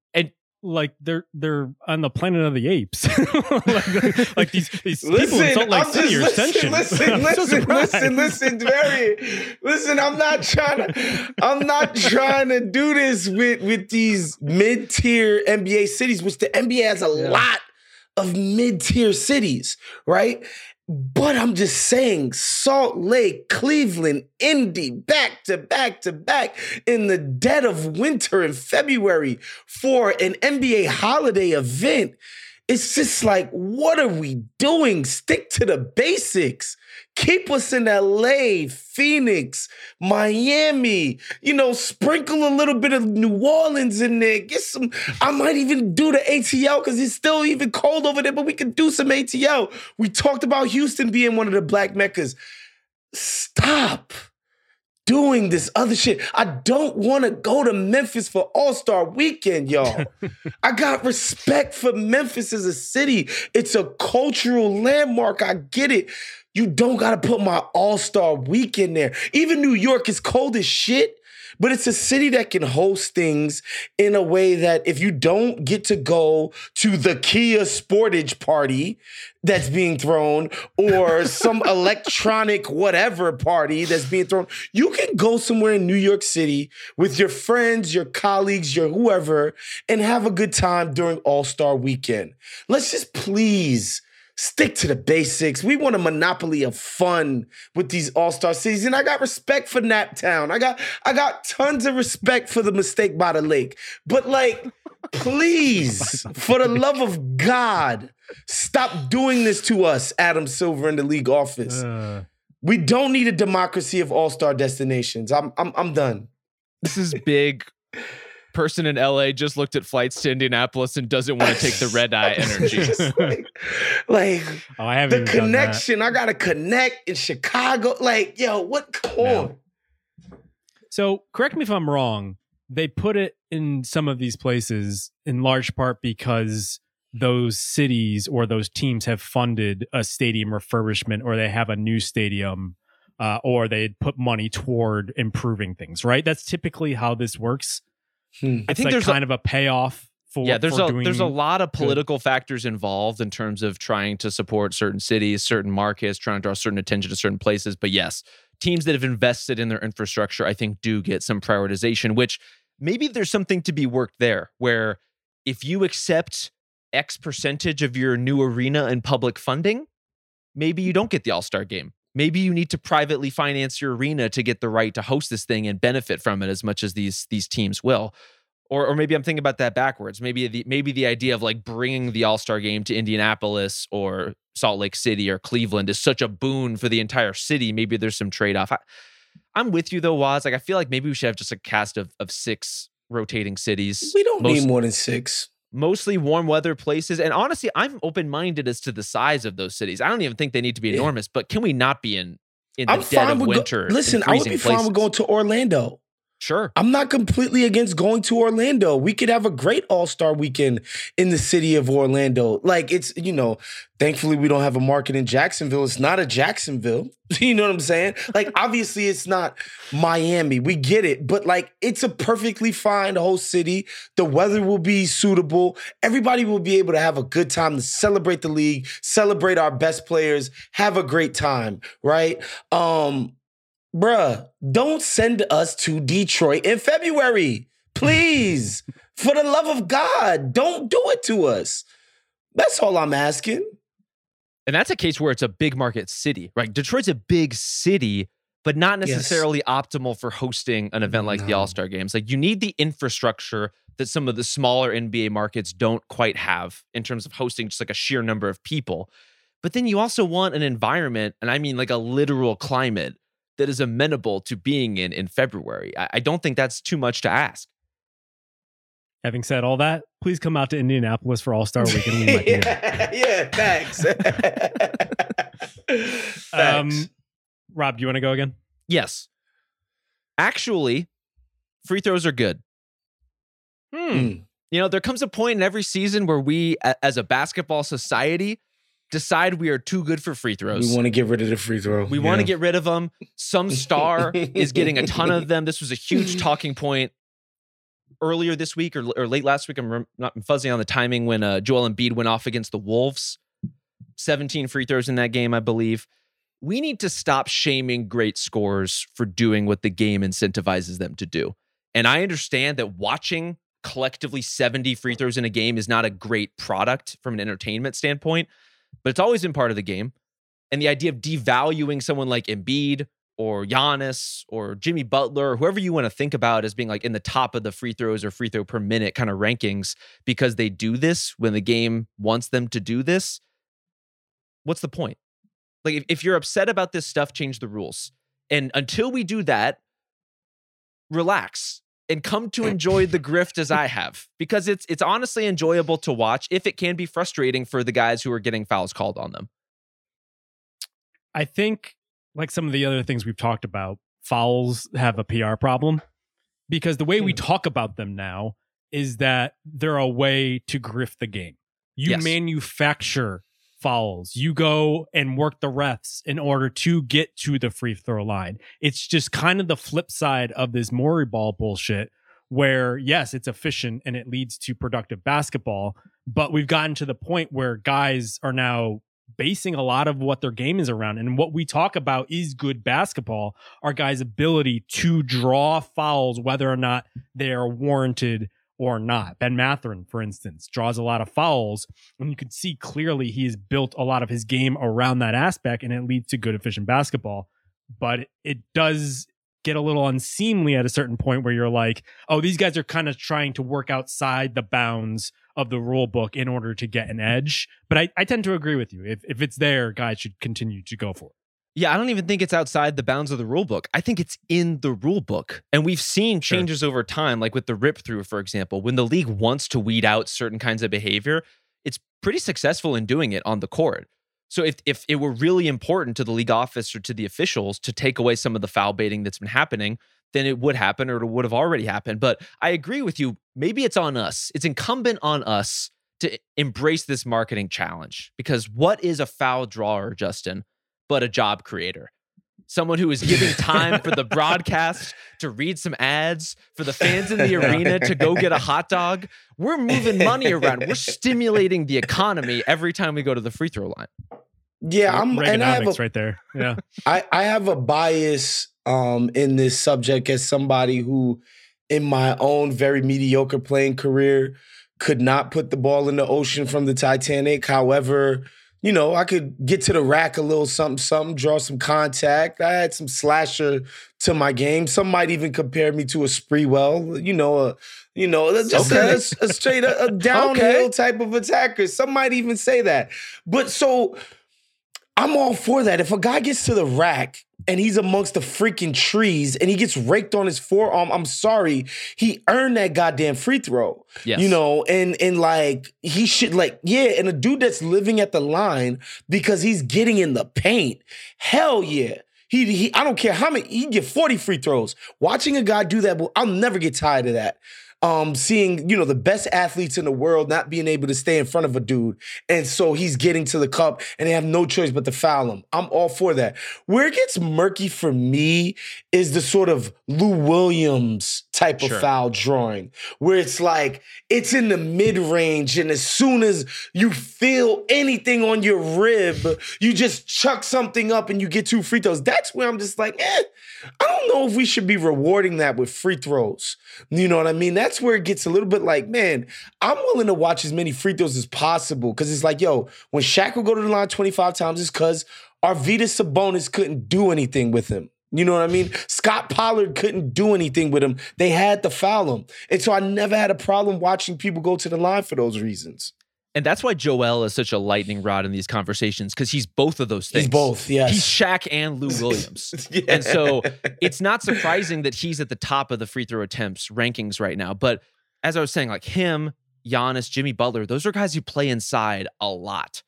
like they're they're on the planet of the apes. like, like, these these listen, people in Salt Lake I'm City are sentient. Listen, listen, so listen, listen, very listen. I'm not trying to I'm not trying to do this with with these mid tier NBA cities, which the NBA has a yeah. lot of mid tier cities, right? But I'm just saying, Salt Lake, Cleveland, Indy, back to back to back in the dead of winter in February for an NBA holiday event it's just like, what are we doing? Stick to the basics. Keep us in LA, Phoenix, Miami, you know, sprinkle a little bit of New Orleans in there. Get some, I might even do the ATL because it's still even cold over there, but we can do some ATL. We talked about Houston being one of the black meccas. Stop doing this other shit. I don't want to go to Memphis for All Star Weekend, y'all. I got respect for Memphis as a city. It's a cultural landmark. I get it. You don't got to put my All Star Weekend there. Even New York is cold as shit. But it's a city that can host things in a way that if you don't get to go to the Kia Sportage party that's being thrown or some electronic whatever party that's being thrown, you can go somewhere in New York City with your friends, your colleagues, your whoever, and have a good time during All Star weekend. Let's just please stick to the basics. We want a monopoly of fun with these all-star cities. And I got respect for Naptown. I got I got tons of respect for the mistake by the lake. But like, please, for the love of God, stop doing this to us, Adam Silver in the league office. Uh. We don't need a democracy of all-star destinations. I'm I'm I'm done. This is big person in LA just looked at flights to Indianapolis and doesn't want to take the red eye energy. like, like oh, I haven't the connection. I gotta connect in Chicago. Like, yo, what come no. So correct me if I'm wrong. They put it in some of these places in large part because those cities or those teams have funded a stadium refurbishment or they have a new stadium uh, or they put money toward improving things, right? That's typically how this works. Hmm. I think like there's kind a, of a payoff for yeah. There's for a there's a lot of political good. factors involved in terms of trying to support certain cities, certain markets, trying to draw certain attention to certain places. But yes, teams that have invested in their infrastructure, I think, do get some prioritization. Which maybe there's something to be worked there, where if you accept X percentage of your new arena and public funding, maybe you don't get the All Star game. Maybe you need to privately finance your arena to get the right to host this thing and benefit from it as much as these these teams will. Or, or maybe I'm thinking about that backwards. Maybe the maybe the idea of like bringing the All Star game to Indianapolis or Salt Lake City or Cleveland is such a boon for the entire city. Maybe there's some trade off. I'm with you though, Wos. Like I feel like maybe we should have just a cast of of six rotating cities. We don't Most, need more than six. Mostly warm weather places. And honestly, I'm open minded as to the size of those cities. I don't even think they need to be yeah. enormous, but can we not be in in the I'm dead of winter? Go- listen, I would be places? fine with going to Orlando. Sure. I'm not completely against going to Orlando. We could have a great All Star weekend in the city of Orlando. Like, it's, you know, thankfully we don't have a market in Jacksonville. It's not a Jacksonville. you know what I'm saying? Like, obviously it's not Miami. We get it. But, like, it's a perfectly fine whole city. The weather will be suitable. Everybody will be able to have a good time to celebrate the league, celebrate our best players, have a great time, right? Um, bruh, don't send us to Detroit in February. Please. For the love of God, don't do it to us. That's all I'm asking. And that's a case where it's a big market city, right? Detroit's a big city, but not necessarily yes. optimal for hosting an event like no. the All Star Games. Like you need the infrastructure that some of the smaller NBA markets don't quite have in terms of hosting just like a sheer number of people. But then you also want an environment, and I mean like a literal climate that is amenable to being in in February. I, I don't think that's too much to ask. Having said all that, please come out to Indianapolis for All Star Weekend. yeah, yeah, thanks. um, Rob, do you want to go again? Yes. Actually, free throws are good. Hmm. Mm. You know, there comes a point in every season where we, as a basketball society, decide we are too good for free throws. We want to get rid of the free throw. We yeah. want to get rid of them. Some star is getting a ton of them. This was a huge talking point earlier this week or, or late last week. I'm not fuzzy on the timing when uh, Joel Embiid went off against the Wolves. 17 free throws in that game, I believe. We need to stop shaming great scorers for doing what the game incentivizes them to do. And I understand that watching collectively 70 free throws in a game is not a great product from an entertainment standpoint but it's always been part of the game. And the idea of devaluing someone like Embiid or Giannis or Jimmy Butler or whoever you want to think about as being like in the top of the free throws or free throw per minute kind of rankings because they do this when the game wants them to do this. What's the point? Like, if, if you're upset about this stuff, change the rules. And until we do that, relax and come to enjoy the grift as I have because it's it's honestly enjoyable to watch if it can be frustrating for the guys who are getting fouls called on them. I think like some of the other things we've talked about, fouls have a PR problem because the way we hmm. talk about them now is that they're a way to grift the game. You yes. manufacture fouls. You go and work the refs in order to get to the free throw line. It's just kind of the flip side of this Morey ball bullshit where yes, it's efficient and it leads to productive basketball, but we've gotten to the point where guys are now basing a lot of what their game is around. And what we talk about is good basketball, our guys' ability to draw fouls, whether or not they are warranted or not. Ben Mathurin, for instance, draws a lot of fouls, and you can see clearly he has built a lot of his game around that aspect, and it leads to good, efficient basketball. But it does get a little unseemly at a certain point where you're like, oh, these guys are kind of trying to work outside the bounds of the rule book in order to get an edge. But I, I tend to agree with you. If if it's there, guys should continue to go for it. Yeah, I don't even think it's outside the bounds of the rule book. I think it's in the rule book. And we've seen changes sure. over time, like with the rip through, for example. When the league wants to weed out certain kinds of behavior, it's pretty successful in doing it on the court. So if if it were really important to the league office or to the officials to take away some of the foul baiting that's been happening, then it would happen or it would have already happened. But I agree with you. Maybe it's on us. It's incumbent on us to embrace this marketing challenge because what is a foul drawer, Justin? But a job creator. Someone who is giving time for the broadcast to read some ads, for the fans in the arena to go get a hot dog. We're moving money around. We're stimulating the economy every time we go to the free throw line. Yeah, I'm and I have a, right there. Yeah. I, I have a bias um in this subject as somebody who in my own very mediocre playing career could not put the ball in the ocean from the Titanic. However, you know, I could get to the rack a little something, something, draw some contact. I had some slasher to my game. Some might even compare me to a Sprewell, you know, a you know, just okay. a, a, straight a, a downhill okay. type of attacker. Some might even say that. But so I'm all for that. If a guy gets to the rack and he's amongst the freaking trees and he gets raked on his forearm. I'm sorry. He earned that goddamn free throw. Yes. You know, and and like he should like, yeah, and a dude that's living at the line because he's getting in the paint. Hell yeah. He, he I don't care how many he get 40 free throws. Watching a guy do that, I'll never get tired of that um, seeing you know the best athletes in the world not being able to stay in front of a dude, and so he's getting to the cup, and they have no choice but to foul him. I'm all for that. Where it gets murky for me is the sort of Lou Williams type of foul drawing, where it's like it's in the mid range, and as soon as you feel anything on your rib, you just chuck something up and you get two free throws. That's where I'm just like, eh, I don't know if we should be rewarding that with free throws. You know what I mean? That's where it gets a little bit like, man, I'm willing to watch as many free throws as possible because it's like, yo, when Shaq would go to the line 25 times, it's because Arvydas Sabonis couldn't do anything with him. You know what I mean? Scott Pollard couldn't do anything with him. They had to foul him. And so I never had a problem watching people go to the line for those reasons. And that's why Joel is such a lightning rod in these conversations because he's both of those things. He's both, yes. He's Shaq and Lou Williams. yeah. And so it's not surprising that he's at the top of the free throw attempts rankings right now. But as I was saying, like him, Giannis, Jimmy Butler, those are guys who play inside a lot.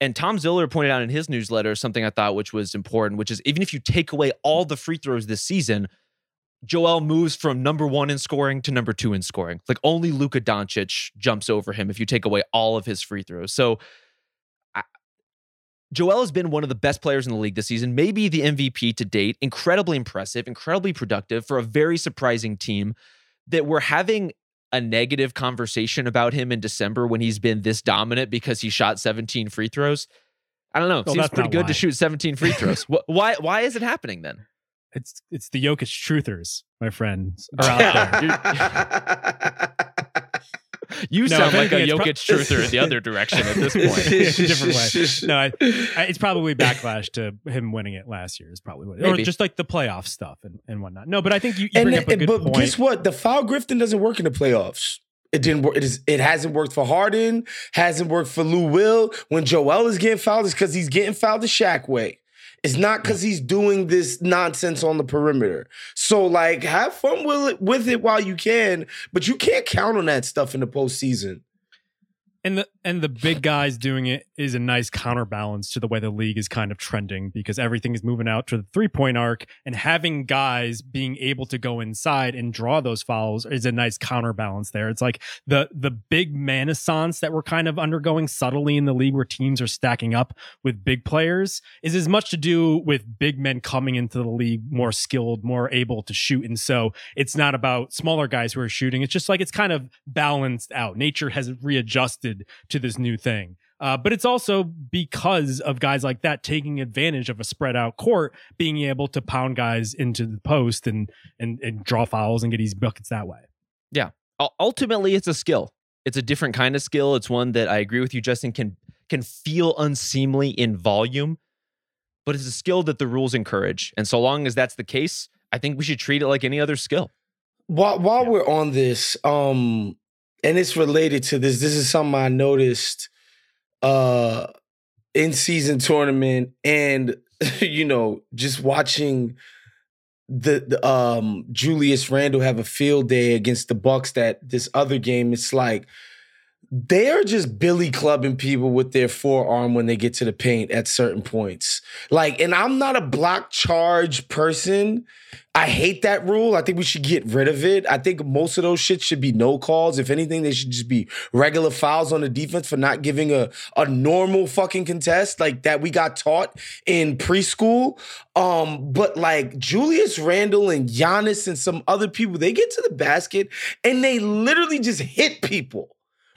And Tom Ziller pointed out in his newsletter something I thought which was important, which is even if you take away all the free throws this season, Joel moves from number one in scoring to number two in scoring. Like only Luka Doncic jumps over him if you take away all of his free throws. So I, Joel has been one of the best players in the league this season, maybe the MVP to date. Incredibly impressive, incredibly productive for a very surprising team that we're having a negative conversation about him in December when he's been this dominant because he shot 17 free throws. I don't know. Well, Seems pretty good why. to shoot 17 free throws. why why is it happening then? It's it's the Jokic truthers, my friends, are out there. you no, sound like a Jokic pro- truther in the other direction at this point. different way. No, I, I, it's probably backlash to him winning it last year. Is probably what, Maybe. or just like the playoff stuff and, and whatnot. No, but I think you, you bring and, up a good but point. guess what? The foul grifting doesn't work in the playoffs. It didn't work. It, is, it hasn't worked for Harden. Hasn't worked for Lou Will. When Joel is getting fouled, it's because he's getting fouled the Shaq way. It's not because he's doing this nonsense on the perimeter. So, like, have fun with it, with it while you can, but you can't count on that stuff in the postseason and the and the big guys doing it is a nice counterbalance to the way the league is kind of trending because everything is moving out to the three point arc and having guys being able to go inside and draw those fouls is a nice counterbalance there. It's like the the big renaissance that we're kind of undergoing subtly in the league where teams are stacking up with big players is as much to do with big men coming into the league more skilled, more able to shoot. And so it's not about smaller guys who are shooting. It's just like it's kind of balanced out. Nature has readjusted adapted to this new thing. Uh, but it's also because of guys like that taking advantage of a spread out court, being able to pound guys into the post and and, and draw fouls and get easy buckets that way. Yeah, ultimately, it's a skill. It's a different kind of skill. It's one that I agree with you, Justin. Can can feel unseemly in volume, but it's a skill that the rules encourage. And so long as that's the case, I think we should treat it like any other skill. While while yeah. we're on this, um, and it's related to this. This is something I noticed uh in season tournament and you know just watching the, the um Julius Randle have a field day against the Bucks that this other game it's like they're just billy clubbing people with their forearm when they get to the paint at certain points. Like, and I'm not a block charge person. I hate that rule. I think we should get rid of it. I think most of those shit should be no calls. If anything, they should just be regular fouls on the defense for not giving a, a normal fucking contest like that we got taught in preschool. Um, but like Julius Randle and Giannis and some other people, they get to the basket and they literally just hit people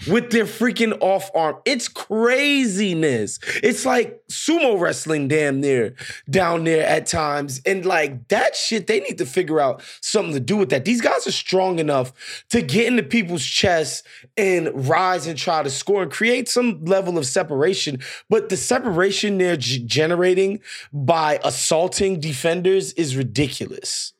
with their freaking off arm. It's craziness. It's like sumo wrestling damn near down there at times. And like that shit, they need to figure out something to do with that. These guys are strong enough to get into people's chests and rise and try to score and create some level of separation. But the separation they're g- generating by assaulting defenders is ridiculous.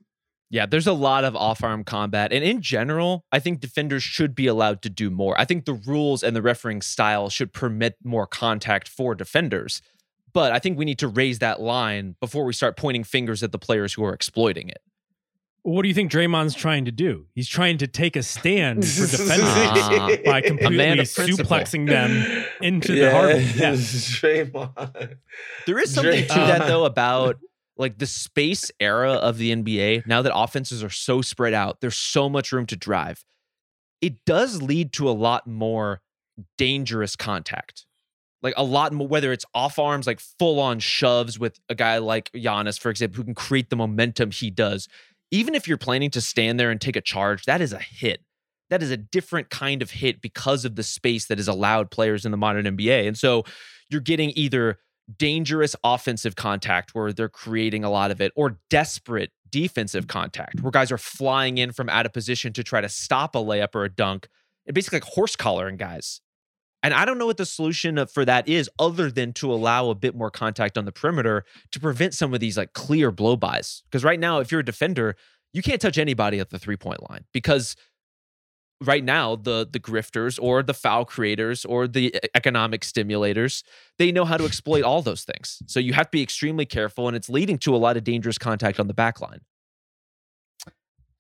Yeah, there's a lot of off arm combat. And in general, I think defenders should be allowed to do more. I think the rules and the refereeing style should permit more contact for defenders. but I think we need to raise that line before we start pointing fingers at the players who are exploiting it. What do you think Draymond's trying to do? He's trying to take a stand for defending uh, by completely suplexing them into yeah, the harbor. Yeah. Draymond. There is something Dray- to that though about like the space era of the NBA. Now that offenses are so spread out, there's so much room to drive. It does lead to a lot more dangerous contact like a lot more, whether it's off arms, like full on shoves with a guy like Giannis, for example, who can create the momentum he does. Even if you're planning to stand there and take a charge, that is a hit. That is a different kind of hit because of the space that is allowed players in the modern NBA. And so you're getting either dangerous offensive contact where they're creating a lot of it or desperate defensive mm. contact where guys are flying in from out of position to try to stop a layup or a dunk and basically like horse collaring guys and I don't know what the solution for that is other than to allow a bit more contact on the perimeter to prevent some of these like clear blow bys. Because right now, if you're a defender, you can't touch anybody at the three point line because right now the the grifters or the foul creators or the economic stimulators they know how to exploit all those things so you have to be extremely careful and it's leading to a lot of dangerous contact on the back line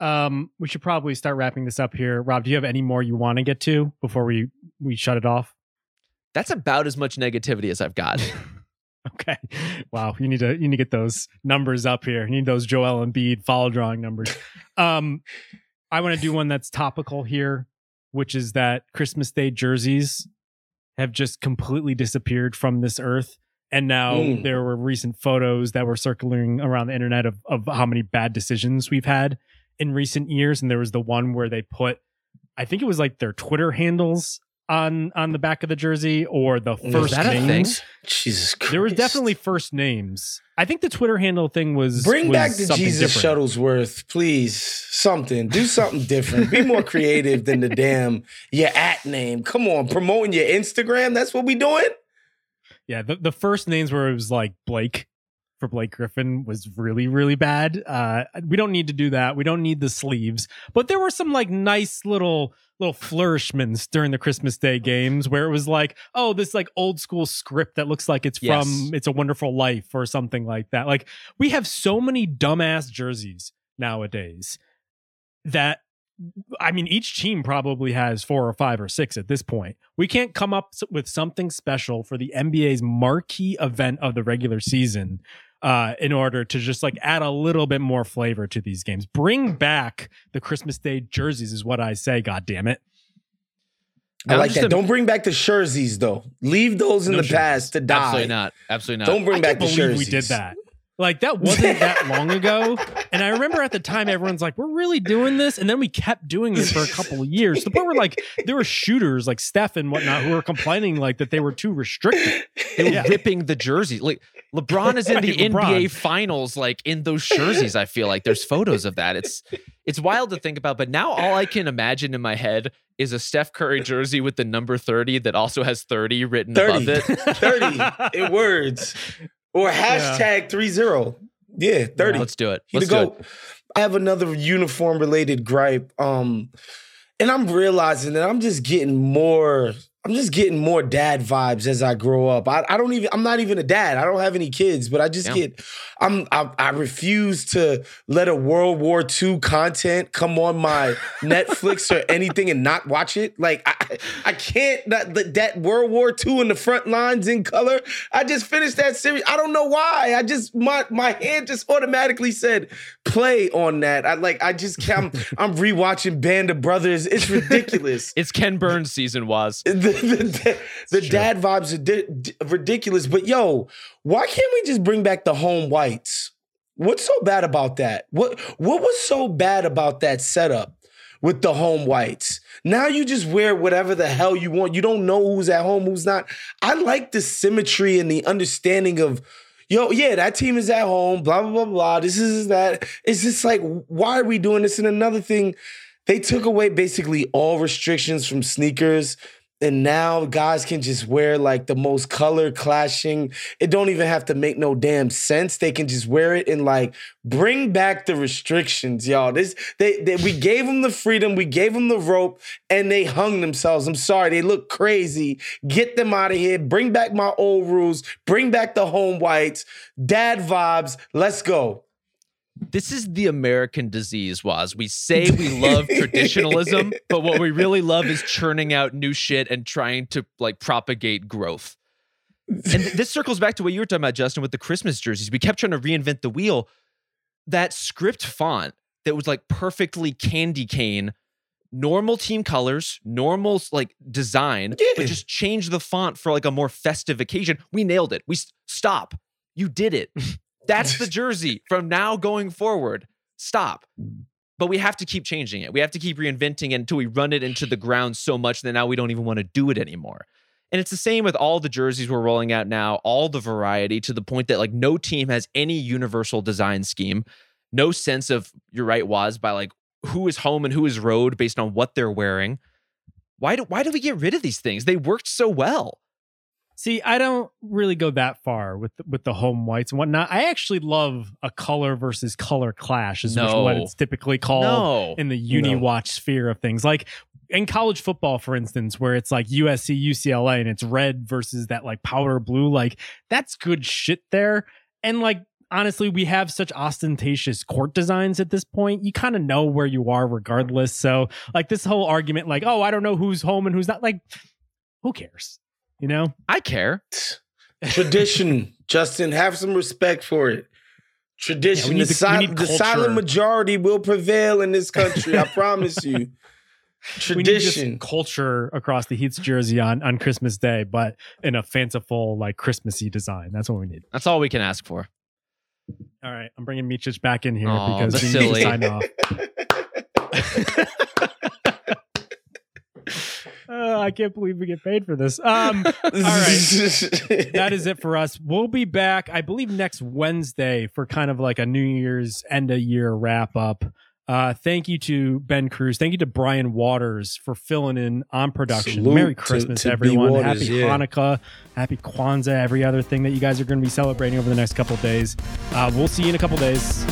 um we should probably start wrapping this up here rob do you have any more you want to get to before we we shut it off that's about as much negativity as I've got. okay. Wow. You need to you need to get those numbers up here. You need those Joel and Embiid foul drawing numbers. Um, I want to do one that's topical here, which is that Christmas Day jerseys have just completely disappeared from this earth. And now mm. there were recent photos that were circling around the internet of, of how many bad decisions we've had in recent years. And there was the one where they put, I think it was like their Twitter handles on on the back of the jersey or the first names. Jesus Christ. There was definitely first names. I think the Twitter handle thing was bring was back the Jesus different. Shuttlesworth, please. Something. Do something different. Be more creative than the damn your at name. Come on, promoting your Instagram. That's what we doing. Yeah, the, the first names where it was like Blake for Blake Griffin was really, really bad. Uh, we don't need to do that. We don't need the sleeves. But there were some like nice little little flourishments during the Christmas Day games where it was like, oh, this like old school script that looks like it's yes. from It's a Wonderful Life or something like that. Like we have so many dumbass jerseys nowadays that I mean, each team probably has four or five or six at this point. We can't come up with something special for the NBA's marquee event of the regular season uh, in order to just like add a little bit more flavor to these games. Bring back the Christmas Day jerseys, is what I say. God damn it. I like that. A, Don't bring back the jerseys though. Leave those in no the jerseys. past to die. Absolutely not. Absolutely not. Don't bring I back the jerseys. We did that. Like that wasn't that long ago. And I remember at the time everyone's like, we're really doing this. And then we kept doing it for a couple of years. The point where like there were shooters like Steph and whatnot who were complaining like that they were too restricted. They were yeah. ripping the jersey. Like LeBron is in the LeBron. NBA finals, like in those jerseys. I feel like there's photos of that. It's it's wild to think about. But now all I can imagine in my head is a Steph Curry jersey with the number 30 that also has 30 written 30. above it. 30 in words. Or hashtag three zero. Yeah, 30. Yeah, let's do it. Let's do it. I have another uniform related gripe. Um, and I'm realizing that I'm just getting more I'm just getting more dad vibes as I grow up. I, I don't even I'm not even a dad. I don't have any kids, but I just yeah. get I'm I, I, refuse to let a World War II content come on my Netflix or anything and not watch it. Like I I can't that that World War II in the front lines in color. I just finished that series. I don't know why. I just my my hand just automatically said play on that. I like I just I'm I'm rewatching Band of Brothers. It's ridiculous. it's Ken Burns season was the, the, dad vibes are di- ridiculous. But yo, why can't we just bring back the home whites? What's so bad about that? What what was so bad about that setup with the home whites? Now you just wear whatever the hell you want. You don't know who's at home, who's not. I like the symmetry and the understanding of yo, yeah, that team is at home, blah, blah, blah, blah. This is that. It's just like, why are we doing this? And another thing, they took away basically all restrictions from sneakers and now guys can just wear like the most color clashing. It don't even have to make no damn sense. They can just wear it and like bring back the restrictions y'all. This they, they we gave them the freedom we gave them the rope and they hung themselves. I'm sorry they look crazy. Get them out of here. Bring back my old rules. Bring back the home whites. Dad vibes. Let's go this is the American disease, Wos. We say we love traditionalism, but what we really love is churning out new shit and trying to like propagate growth. And this circles back to what you were talking about, Justin, with the Christmas jerseys. We kept trying to reinvent the wheel. That script font that was like perfectly candy cane, normal team colors, normal like design, yeah. but just change the font for like a more festive occasion. We nailed it. We stop. You did it. That's the jersey from now going forward. Stop. But we have to keep changing it. We have to keep reinventing it until we run it into the ground so much that now we don't even want to do it anymore. And it's the same with all the jerseys we're rolling out now, all the variety to the point that like no team has any universal design scheme, no sense of you're right was by like who is home and who is road based on what they're wearing. Why do why do we get rid of these things? They worked so well. See, I don't really go that far with with the home whites and whatnot. I actually love a color versus color clash, is no. what it's typically called no. in the uni no. watch sphere of things. Like in college football, for instance, where it's like USC, UCLA, and it's red versus that like powder blue. Like that's good shit there. And like honestly, we have such ostentatious court designs at this point. You kind of know where you are regardless. So like this whole argument, like, oh, I don't know who's home and who's not. Like, who cares? You know, I care. Tradition, Justin, have some respect for it. Tradition, yeah, the, the, the silent majority will prevail in this country. I promise you. Tradition, culture across the Heat's jersey on on Christmas Day, but in a fanciful, like Christmassy design. That's what we need. That's all we can ask for. All right, I'm bringing Micic back in here because we need to sign off. Uh, I can't believe we get paid for this. Um, all right. that is it for us. We'll be back, I believe, next Wednesday for kind of like a New Year's end of year wrap up. Uh, thank you to Ben Cruz. Thank you to Brian Waters for filling in on production. Salute Merry Christmas, to, to everyone. Waters, Happy yeah. Hanukkah. Happy Kwanzaa. Every other thing that you guys are going to be celebrating over the next couple days. Uh, we'll see you in a couple days.